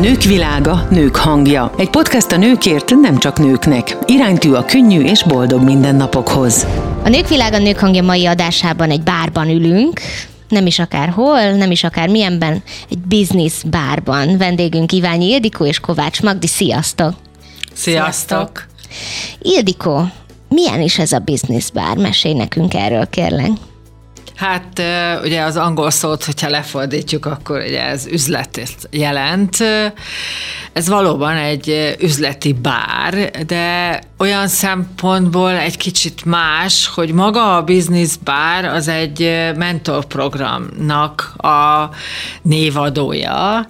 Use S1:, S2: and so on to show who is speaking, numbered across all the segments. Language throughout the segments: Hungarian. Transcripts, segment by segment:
S1: Nők világa, nők hangja. Egy podcast a nőkért, nem csak nőknek. Iránytű a könnyű és boldog mindennapokhoz.
S2: A Nők világa, nők hangja mai adásában egy bárban ülünk, nem is akárhol, nem is akár milyenben, egy business bárban. Vendégünk Iványi Ildikó és Kovács Magdi, sziasztok!
S3: Sziasztok!
S2: Ildikó, milyen is ez a business bár? Mesélj nekünk erről, kérlek.
S3: Hát ugye az angol szót, hogyha lefordítjuk, akkor ugye ez üzletet jelent. Ez valóban egy üzleti bár, de olyan szempontból egy kicsit más, hogy maga a business bár az egy mentorprogramnak a névadója.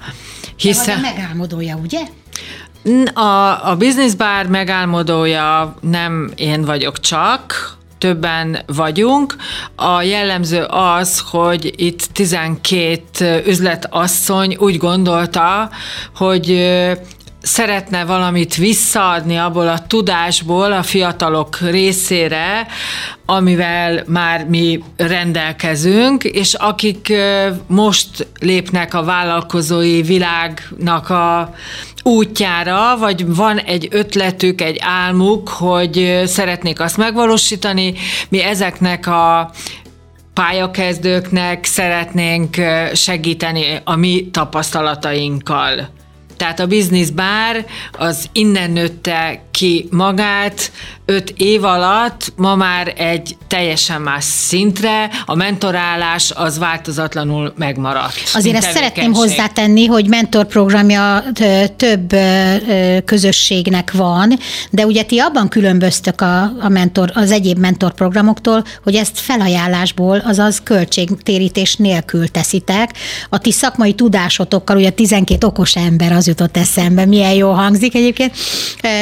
S4: Hiszen... De a megálmodója, ugye?
S3: A, a business bar megálmodója nem én vagyok csak, többen vagyunk. A jellemző az, hogy itt 12 üzletasszony úgy gondolta, hogy szeretne valamit visszaadni abból a tudásból a fiatalok részére, amivel már mi rendelkezünk, és akik most lépnek a vállalkozói világnak a útjára, vagy van egy ötletük, egy álmuk, hogy szeretnék azt megvalósítani, mi ezeknek a pályakezdőknek szeretnénk segíteni a mi tapasztalatainkkal. Tehát a Business Bar az innen nőtte ki magát öt év alatt, ma már egy teljesen más szintre, a mentorálás az változatlanul megmaradt.
S4: Azért ezt szeretném hozzátenni, hogy mentorprogramja több közösségnek van, de ugye ti abban különböztök a, a mentor, az egyéb mentorprogramoktól, hogy ezt felajánlásból, azaz költségtérítés nélkül teszitek. A ti szakmai tudásotokkal, ugye 12 okos ember az jutott eszembe, milyen jó hangzik egyébként,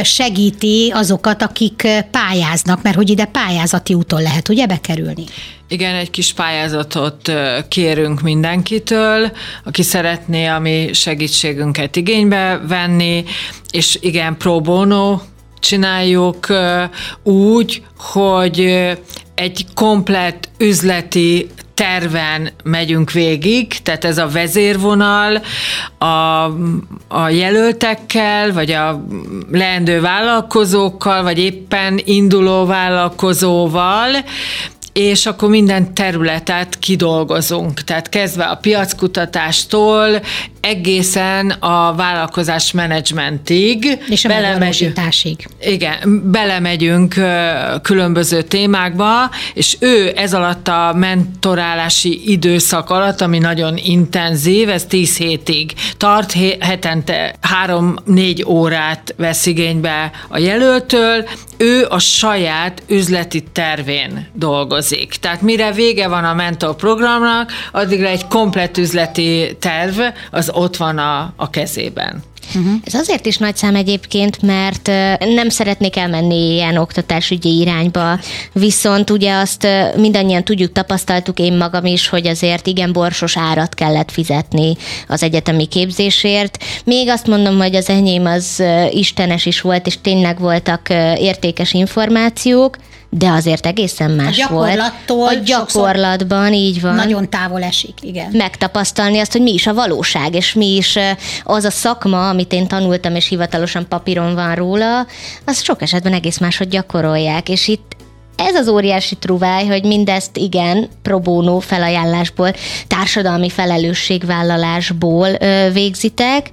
S4: segíti azokat, akik pályáznak, mert hogy ide pályázati úton lehet ugye bekerülni?
S3: Igen, egy kis pályázatot kérünk mindenkitől, aki szeretné a mi segítségünket igénybe venni, és igen, pro bono csináljuk úgy, hogy egy komplett üzleti terven megyünk végig, tehát ez a vezérvonal a, a jelöltekkel, vagy a leendő vállalkozókkal, vagy éppen induló vállalkozóval, és akkor minden területet kidolgozunk. Tehát kezdve a piackutatástól egészen a vállalkozás menedzsmentig.
S4: És a belemegyünk,
S3: Igen, belemegyünk különböző témákba, és ő ez alatt a mentorálási időszak alatt, ami nagyon intenzív, ez 10 hétig tart, hetente 3-4 órát vesz igénybe a jelöltől, ő a saját üzleti tervén dolgozik. Tehát mire vége van a mentor programnak, addigra egy komplett üzleti terv az ott van a, a kezében.
S2: Uh-huh. Ez azért is nagy szám egyébként, mert nem szeretnék elmenni ilyen oktatásügyi irányba, viszont ugye azt mindannyian tudjuk, tapasztaltuk én magam is, hogy azért igen borsos árat kellett fizetni az egyetemi képzésért. Még azt mondom, hogy az enyém az istenes is volt, és tényleg voltak értékes információk, de azért egészen más a volt. A gyakorlatban, így van.
S4: Nagyon távol esik, igen.
S2: Megtapasztalni azt, hogy mi is a valóság, és mi is az a szakma, amit én tanultam, és hivatalosan papíron van róla, az sok esetben egész máshogy gyakorolják, és itt ez az óriási truváj, hogy mindezt igen, pro bono felajánlásból, társadalmi felelősségvállalásból ö, végzitek,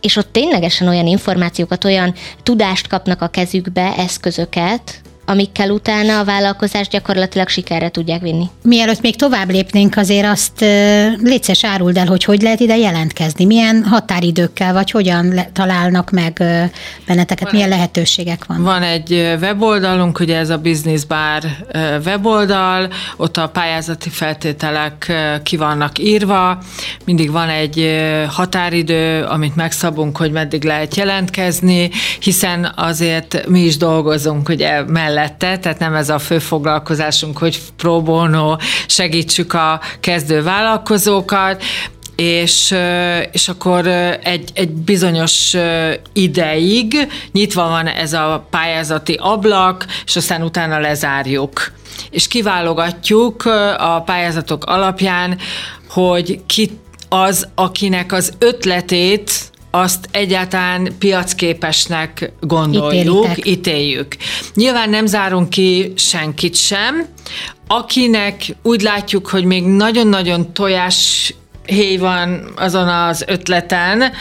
S2: és ott ténylegesen olyan információkat, olyan tudást kapnak a kezükbe, eszközöket, amikkel utána a vállalkozást gyakorlatilag sikerre tudják vinni.
S4: Mielőtt még tovább lépnénk, azért azt létszes áruld el, hogy hogy lehet ide jelentkezni, milyen határidőkkel, vagy hogyan le, találnak meg benneteket, van milyen egy, lehetőségek van.
S3: Van egy weboldalunk, ugye ez a Business Bar weboldal, ott a pályázati feltételek ki vannak írva, mindig van egy határidő, amit megszabunk, hogy meddig lehet jelentkezni, hiszen azért mi is dolgozunk ugye mellett mellette, tehát nem ez a fő foglalkozásunk, hogy pro bono segítsük a kezdő vállalkozókat, és, és akkor egy, egy bizonyos ideig nyitva van ez a pályázati ablak, és aztán utána lezárjuk. És kiválogatjuk a pályázatok alapján, hogy ki az, akinek az ötletét azt egyáltalán piacképesnek gondoljuk,
S4: Ítélitek.
S3: ítéljük. Nyilván nem zárunk ki senkit sem, akinek úgy látjuk, hogy még nagyon-nagyon tojás héj van azon az ötleten,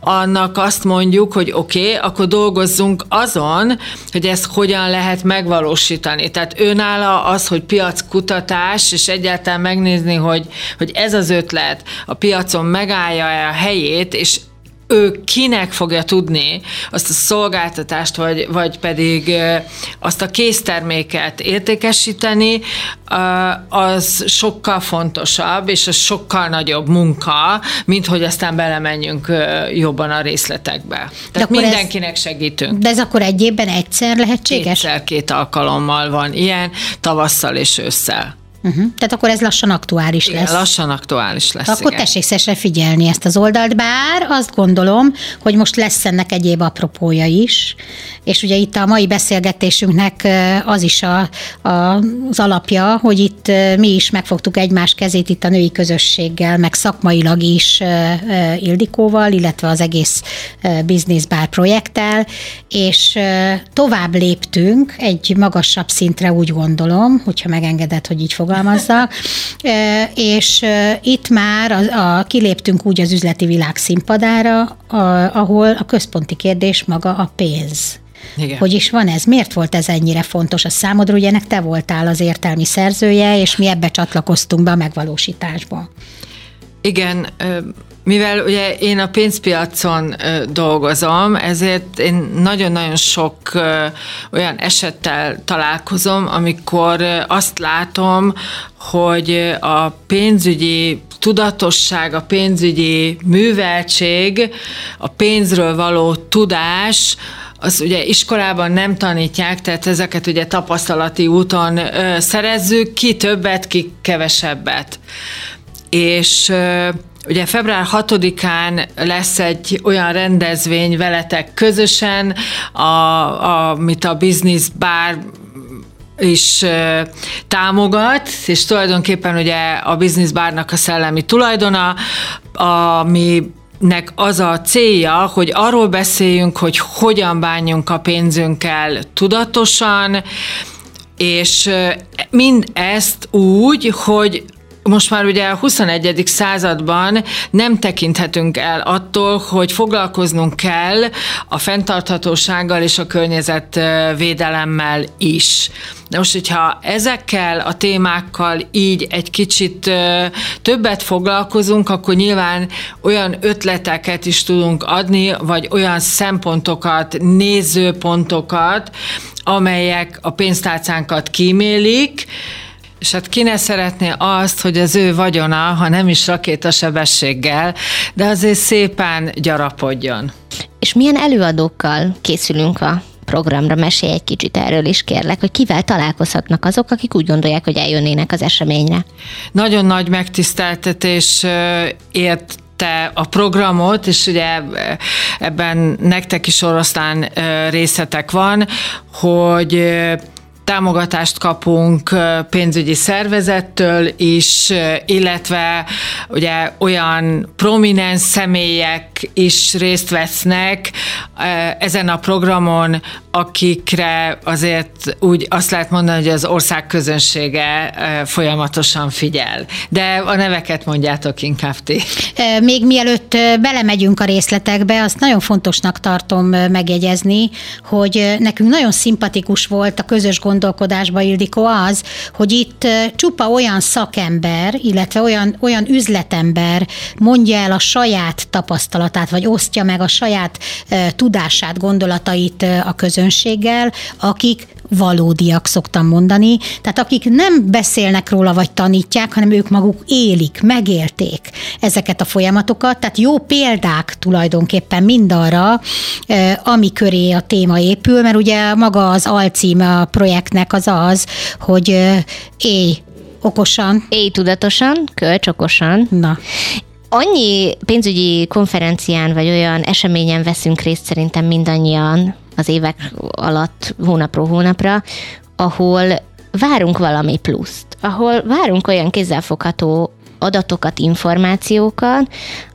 S3: annak azt mondjuk, hogy oké, okay, akkor dolgozzunk azon, hogy ezt hogyan lehet megvalósítani. Tehát önála az, hogy piackutatás, és egyáltalán megnézni, hogy, hogy ez az ötlet a piacon megállja-e a helyét, és ő kinek fogja tudni azt a szolgáltatást, vagy, vagy pedig azt a készterméket értékesíteni, az sokkal fontosabb, és az sokkal nagyobb munka, mint hogy aztán belemenjünk jobban a részletekbe. Tehát mindenkinek ez, segítünk.
S4: De ez akkor egy évben egyszer lehetséges?
S3: Egyszer két alkalommal van ilyen, tavasszal és ősszel.
S4: Uh-huh. Tehát akkor ez lassan aktuális
S3: igen,
S4: lesz.
S3: lassan aktuális lesz.
S4: Akkor igen. tessék szesre figyelni ezt az oldalt, bár azt gondolom, hogy most lesz ennek egyéb apropója is, és ugye itt a mai beszélgetésünknek az is a, a, az alapja, hogy itt mi is megfogtuk egymás kezét itt a női közösséggel, meg szakmailag is Ildikóval, illetve az egész Business Bar projekttel, és tovább léptünk egy magasabb szintre, úgy gondolom, hogyha megengedett, hogy így fogalmazzak, és itt már a, a, kiléptünk úgy az üzleti világ színpadára, a, ahol a központi kérdés maga a pénz. Igen. Hogy is van ez? Miért volt ez ennyire fontos a számodra? Ugye ennek te voltál az értelmi szerzője, és mi ebbe csatlakoztunk be a megvalósításba.
S3: Igen, mivel ugye én a pénzpiacon dolgozom, ezért én nagyon-nagyon sok olyan esettel találkozom, amikor azt látom, hogy a pénzügyi tudatosság, a pénzügyi műveltség, a pénzről való tudás, az ugye iskolában nem tanítják, tehát ezeket ugye tapasztalati úton ö, szerezzük, ki többet, ki kevesebbet. És Ugye február 6-án lesz egy olyan rendezvény veletek közösen, a, a, amit a Business Bar is támogat, és tulajdonképpen ugye a Business Barnak a szellemi tulajdona, ami nek az a célja, hogy arról beszéljünk, hogy hogyan bánjunk a pénzünkkel tudatosan, és mind ezt úgy, hogy most már ugye a 21. században nem tekinthetünk el attól, hogy foglalkoznunk kell a fenntarthatósággal és a környezetvédelemmel is. De most, hogyha ezekkel a témákkal így egy kicsit többet foglalkozunk, akkor nyilván olyan ötleteket is tudunk adni, vagy olyan szempontokat, nézőpontokat, amelyek a pénztárcánkat kímélik, és hát ki ne szeretné azt, hogy az ő vagyona, ha nem is rakétasebességgel, de azért szépen gyarapodjon.
S2: És milyen előadókkal készülünk a programra? Mesélj egy kicsit erről is, kérlek, hogy kivel találkozhatnak azok, akik úgy gondolják, hogy eljönnének az eseményre.
S3: Nagyon nagy megtiszteltetés ért te a programot, és ugye ebben nektek is oroszlán részletek van, hogy támogatást kapunk pénzügyi szervezettől is, illetve ugye olyan prominens személyek is részt vesznek ezen a programon, akikre azért úgy azt lehet mondani, hogy az ország közönsége folyamatosan figyel. De a neveket mondjátok inkább ti.
S4: Még mielőtt belemegyünk a részletekbe, azt nagyon fontosnak tartom megjegyezni, hogy nekünk nagyon szimpatikus volt a közös gondolkodásba, Ildikó, az, hogy itt csupa olyan szakember, illetve olyan, olyan üzletember mondja el a saját tapasztalatát, vagy osztja meg a saját tudását, gondolatait a közönséggel, akik valódiak szoktam mondani, tehát akik nem beszélnek róla vagy tanítják, hanem ők maguk élik, megélték ezeket a folyamatokat, tehát jó példák tulajdonképpen mindarra, ami köré a téma épül, mert ugye maga az alcíme a projektnek az az, hogy éj okosan.
S2: Éj tudatosan, kölcs okosan.
S4: Na.
S2: Annyi pénzügyi konferencián vagy olyan eseményen veszünk részt szerintem mindannyian, az évek alatt, hónapról hónapra, ahol várunk valami pluszt, ahol várunk olyan kézzelfogható adatokat, információkat,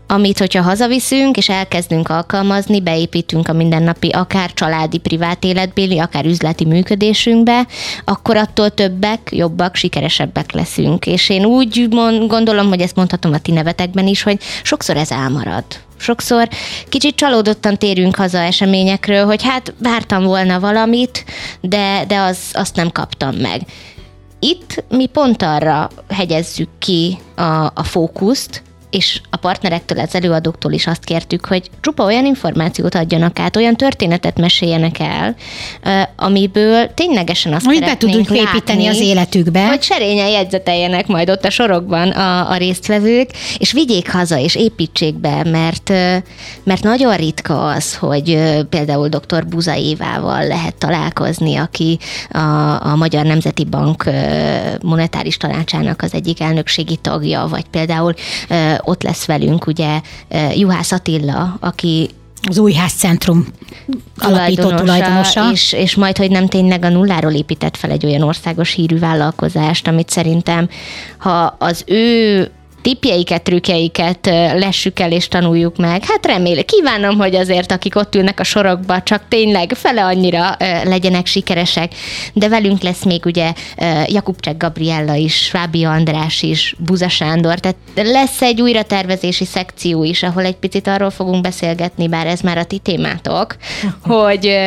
S2: amit, hogyha hazaviszünk, és elkezdünk alkalmazni, beépítünk a mindennapi, akár családi, privát életbéli, akár üzleti működésünkbe, akkor attól többek, jobbak, sikeresebbek leszünk. És én úgy mond, gondolom, hogy ezt mondhatom a ti nevetekben is, hogy sokszor ez elmarad. Sokszor kicsit csalódottan térünk haza eseményekről, hogy hát vártam volna valamit, de, de az, azt nem kaptam meg. Itt mi pont arra hegyezzük ki a, a fókuszt, és a partnerektől, az előadóktól is azt kértük, hogy csupa olyan információt adjanak át, olyan történetet meséljenek el, amiből ténylegesen azt Amit be tudunk látni, építeni
S4: az életükbe.
S2: Hogy serényen jegyzeteljenek majd ott a sorokban a, a résztvevők, és vigyék haza, és építsék be, mert, mert nagyon ritka az, hogy például dr. Buza Évával lehet találkozni, aki a, a Magyar Nemzeti Bank monetáris tanácsának az egyik elnökségi tagja, vagy például ott lesz velünk ugye Juhász Attila, aki
S4: az új házcentrum alapító tulajdonosa.
S2: És, és majd, hogy nem tényleg a nulláról épített fel egy olyan országos hírű vállalkozást, amit szerintem, ha az ő tipjeiket, trükkjeiket lessük el és tanuljuk meg. Hát remélem, kívánom, hogy azért, akik ott ülnek a sorokba, csak tényleg fele annyira legyenek sikeresek. De velünk lesz még ugye Jakubcsek Gabriella is, Svábi András is, Buza Sándor, tehát lesz egy újratervezési szekció is, ahol egy picit arról fogunk beszélgetni, bár ez már a ti témátok, hogy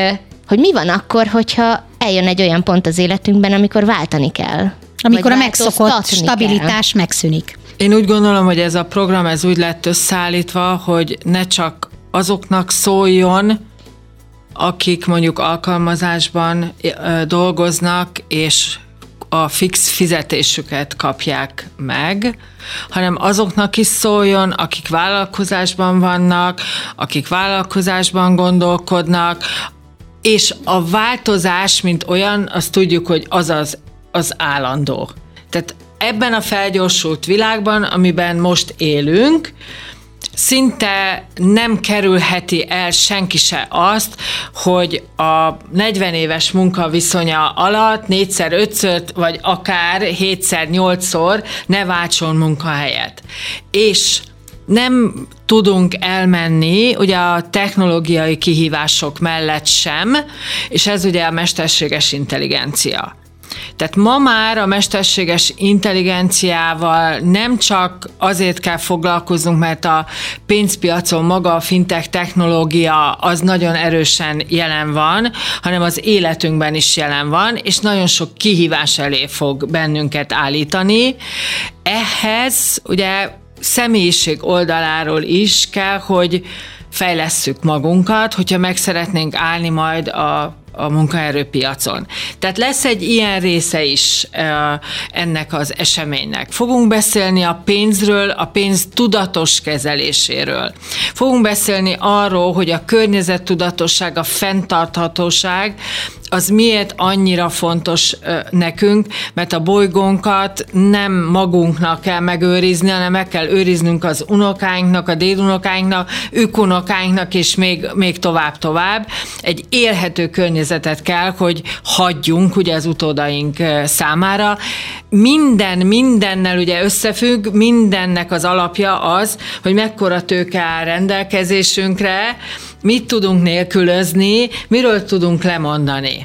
S2: hogy mi van akkor, hogyha eljön egy olyan pont az életünkben, amikor váltani kell.
S4: Amikor a megszokott stabilitás kell. megszűnik.
S3: Én úgy gondolom, hogy ez a program ez úgy lett összeállítva, hogy ne csak azoknak szóljon, akik mondjuk alkalmazásban dolgoznak, és a fix fizetésüket kapják meg, hanem azoknak is szóljon, akik vállalkozásban vannak, akik vállalkozásban gondolkodnak, és a változás, mint olyan, azt tudjuk, hogy az az, az állandó. Tehát ebben a felgyorsult világban, amiben most élünk, szinte nem kerülheti el senki se azt, hogy a 40 éves munkaviszonya alatt négyszer, ötször, vagy akár hétszer, nyolcszor ne váltson munkahelyet. És nem tudunk elmenni ugye a technológiai kihívások mellett sem, és ez ugye a mesterséges intelligencia. Tehát ma már a mesterséges intelligenciával nem csak azért kell foglalkoznunk, mert a pénzpiacon maga a fintech technológia az nagyon erősen jelen van, hanem az életünkben is jelen van, és nagyon sok kihívás elé fog bennünket állítani. Ehhez ugye személyiség oldaláról is kell, hogy fejlesszük magunkat, hogyha meg szeretnénk állni majd a a munkaerőpiacon. Tehát lesz egy ilyen része is ennek az eseménynek. Fogunk beszélni a pénzről, a pénz tudatos kezeléséről. Fogunk beszélni arról, hogy a környezettudatosság, a fenntarthatóság az miért annyira fontos nekünk, mert a bolygónkat nem magunknak kell megőrizni, hanem meg kell őriznünk az unokáinknak, a dédunokáinknak, ők unokáinknak, és még, még tovább-tovább. Egy élhető környezetet kell, hogy hagyjunk ugye az utódaink számára. Minden, mindennel ugye összefügg, mindennek az alapja az, hogy mekkora tőke áll rendelkezésünkre, mit tudunk nélkülözni, miről tudunk lemondani.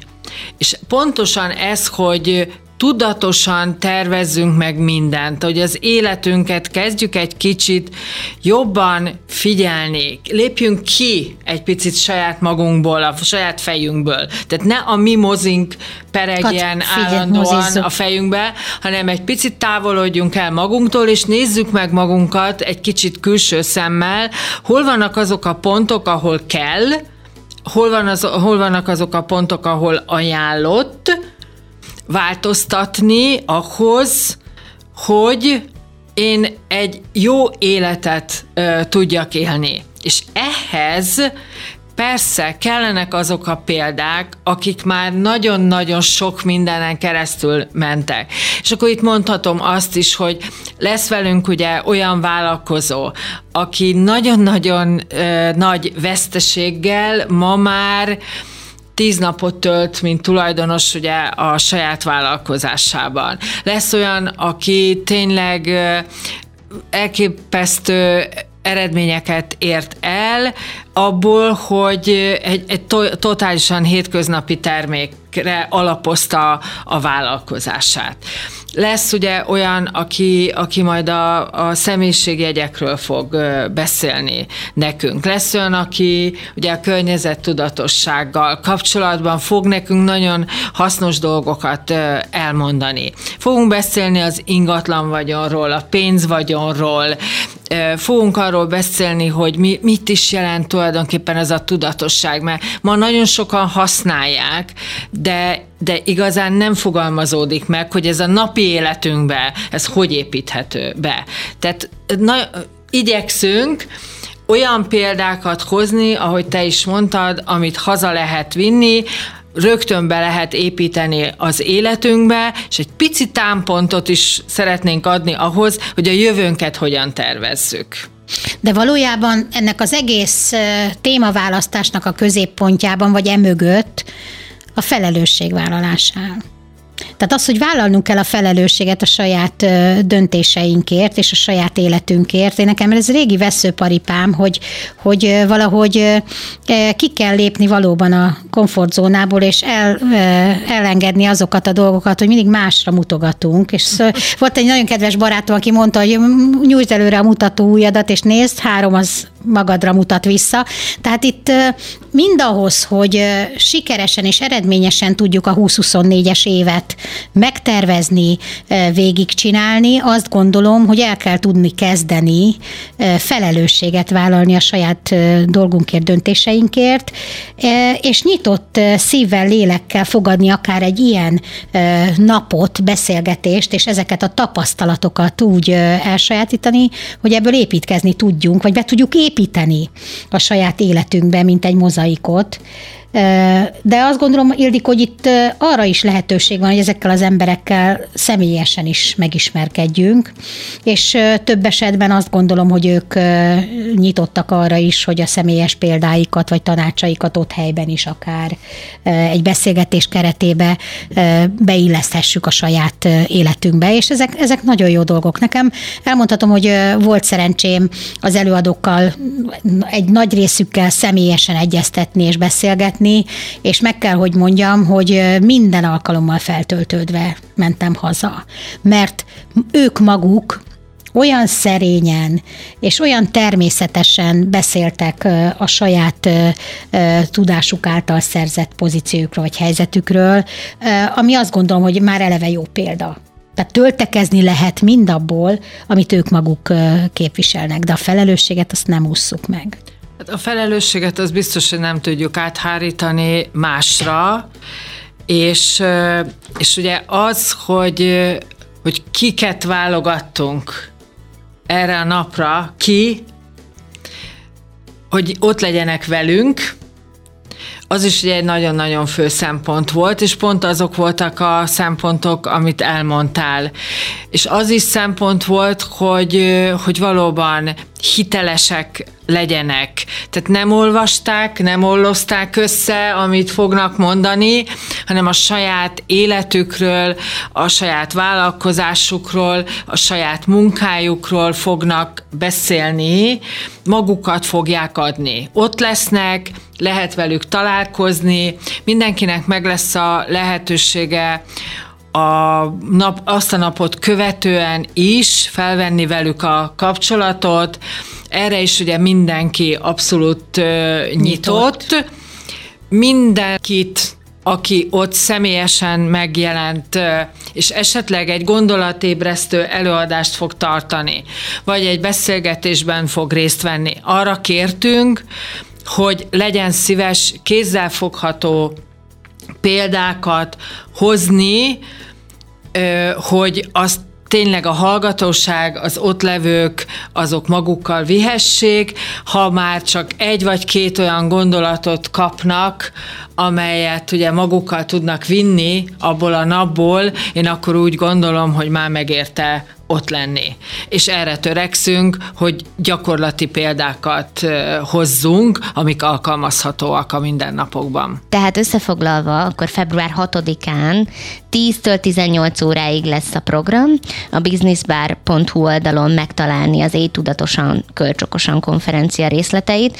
S3: És pontosan ez, hogy tudatosan tervezzünk meg mindent, hogy az életünket kezdjük egy kicsit jobban figyelni, lépjünk ki egy picit saját magunkból, a saját fejünkből. Tehát ne a mi mozink peregjen állandóan a fejünkbe, hanem egy picit távolodjunk el magunktól, és nézzük meg magunkat egy kicsit külső szemmel, hol vannak azok a pontok, ahol kell, hol, van az, hol vannak azok a pontok, ahol ajánlott, változtatni ahhoz, hogy én egy jó életet ö, tudjak élni. És ehhez Persze, kellenek azok a példák, akik már nagyon-nagyon sok mindenen keresztül mentek. És akkor itt mondhatom azt is, hogy lesz velünk ugye olyan vállalkozó, aki nagyon-nagyon ö, nagy veszteséggel ma már tíz napot tölt, mint tulajdonos ugye a saját vállalkozásában. Lesz olyan, aki tényleg elképesztő eredményeket ért el, abból, hogy egy, egy to- totálisan hétköznapi termékre alapozta a vállalkozását. Lesz ugye olyan, aki, aki majd a, a személyiségjegyekről fog beszélni nekünk. Lesz olyan, aki ugye a környezettudatossággal kapcsolatban fog nekünk nagyon hasznos dolgokat elmondani. Fogunk beszélni az ingatlan vagyonról, a pénzvagyonról, fogunk arról beszélni, hogy mi, mit is jelent tulajdonképpen ez a tudatosság, mert ma nagyon sokan használják, de de igazán nem fogalmazódik meg, hogy ez a napi életünkbe, ez hogy építhető be. Tehát na, igyekszünk olyan példákat hozni, ahogy te is mondtad, amit haza lehet vinni, rögtön be lehet építeni az életünkbe, és egy pici támpontot is szeretnénk adni ahhoz, hogy a jövőnket hogyan tervezzük.
S4: De valójában ennek az egész témaválasztásnak a középpontjában, vagy emögött a felelősségvállalás áll. Tehát az, hogy vállalnunk kell a felelősséget a saját döntéseinkért és a saját életünkért. Én nekem ez régi veszőparipám, hogy, hogy valahogy ki kell lépni valóban a komfortzónából, és el, elengedni azokat a dolgokat, hogy mindig másra mutogatunk. És volt egy nagyon kedves barátom, aki mondta, hogy nyújtsd előre a mutató ujjadat, és nézd, három az magadra mutat vissza. Tehát itt mindahhoz, hogy sikeresen és eredményesen tudjuk a 2024-es évet megtervezni, végigcsinálni, azt gondolom, hogy el kell tudni kezdeni felelősséget vállalni a saját dolgunkért, döntéseinkért, és nyitott szívvel, lélekkel fogadni akár egy ilyen napot, beszélgetést, és ezeket a tapasztalatokat úgy elsajátítani, hogy ebből építkezni tudjunk, vagy be tudjuk építeni a saját életünkbe, mint egy mozaikot. De azt gondolom, Ildik, hogy itt arra is lehetőség van, hogy ezekkel az emberekkel személyesen is megismerkedjünk, és több esetben azt gondolom, hogy ők nyitottak arra is, hogy a személyes példáikat vagy tanácsaikat ott helyben is akár egy beszélgetés keretébe beilleszthessük a saját életünkbe, és ezek, ezek nagyon jó dolgok. Nekem elmondhatom, hogy volt szerencsém az előadókkal egy nagy részükkel személyesen egyeztetni és beszélgetni, látni, és meg kell, hogy mondjam, hogy minden alkalommal feltöltődve mentem haza. Mert ők maguk olyan szerényen és olyan természetesen beszéltek a saját tudásuk által szerzett pozíciókról vagy helyzetükről, ami azt gondolom, hogy már eleve jó példa. Tehát töltekezni lehet mindabból, amit ők maguk képviselnek, de a felelősséget azt nem ússzuk meg.
S3: Hát a felelősséget az biztos, hogy nem tudjuk áthárítani másra, és, és ugye az, hogy, hogy kiket válogattunk erre a napra, ki, hogy ott legyenek velünk, az is egy nagyon-nagyon fő szempont volt, és pont azok voltak a szempontok, amit elmondtál. És az is szempont volt, hogy, hogy valóban hitelesek legyenek. Tehát nem olvasták, nem ollozták össze, amit fognak mondani, hanem a saját életükről, a saját vállalkozásukról, a saját munkájukról fognak beszélni, magukat fogják adni. Ott lesznek, lehet velük találkozni, mindenkinek meg lesz a lehetősége a nap, azt a napot követően is felvenni velük a kapcsolatot. Erre is ugye mindenki abszolút nyitott. nyitott. Mindenkit aki ott személyesen megjelent, és esetleg egy gondolatébresztő előadást fog tartani, vagy egy beszélgetésben fog részt venni. Arra kértünk, hogy legyen szíves kézzelfogható példákat hozni, hogy azt tényleg a hallgatóság, az ott levők, azok magukkal vihessék, ha már csak egy vagy két olyan gondolatot kapnak, amelyet ugye magukkal tudnak vinni abból a napból, én akkor úgy gondolom, hogy már megérte ott lenni. És erre törekszünk, hogy gyakorlati példákat hozzunk, amik alkalmazhatóak a mindennapokban.
S2: Tehát összefoglalva, akkor február 6-án 10-től 18 óráig lesz a program. A businessbar.hu oldalon megtalálni az Éj Tudatosan, Kölcsokosan konferencia részleteit.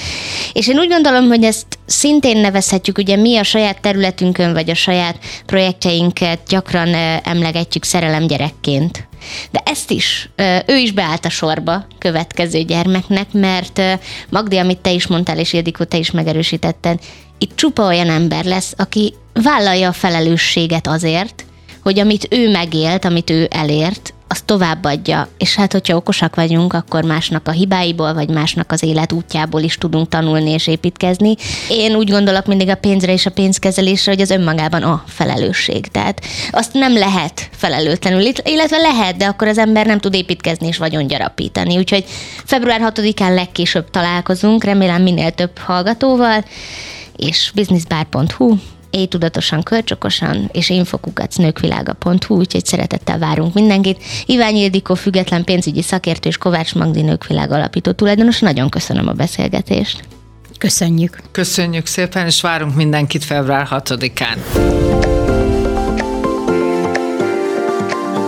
S2: És én úgy gondolom, hogy ezt szintén nevezhetjük, ugye mi a saját területünkön, vagy a saját projektjeinket gyakran emlegetjük szerelem gyerekként. De ezt is, ő is beállt a sorba következő gyermeknek, mert Magdi, amit te is mondtál, és Ildikó, te is megerősítetted, itt csupa olyan ember lesz, aki vállalja a felelősséget azért, hogy amit ő megélt, amit ő elért, azt továbbadja. És hát, hogyha okosak vagyunk, akkor másnak a hibáiból, vagy másnak az élet útjából is tudunk tanulni és építkezni. Én úgy gondolok mindig a pénzre és a pénzkezelésre, hogy az önmagában a felelősség. Tehát azt nem lehet felelőtlenül, illetve lehet, de akkor az ember nem tud építkezni és vagyon gyarapítani. Úgyhogy február 6-án legkésőbb találkozunk, remélem minél több hallgatóval, és businessbar.hu éj tudatosan, kölcsokosan, és infokukacnőkvilága.hu, úgyhogy szeretettel várunk mindenkit. Ivány Ildikó, független pénzügyi szakértő és Kovács Magdi Nőkvilág alapító tulajdonos. Nagyon köszönöm a beszélgetést.
S4: Köszönjük.
S3: Köszönjük szépen, és várunk mindenkit február 6-án.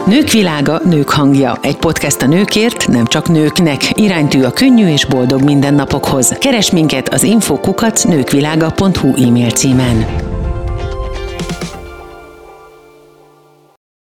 S1: Nők világa, nők hangja. Egy podcast a nőkért, nem csak nőknek. Iránytű a könnyű és boldog mindennapokhoz. Keres minket az infokukat nőkvilága.hu e-mail címen.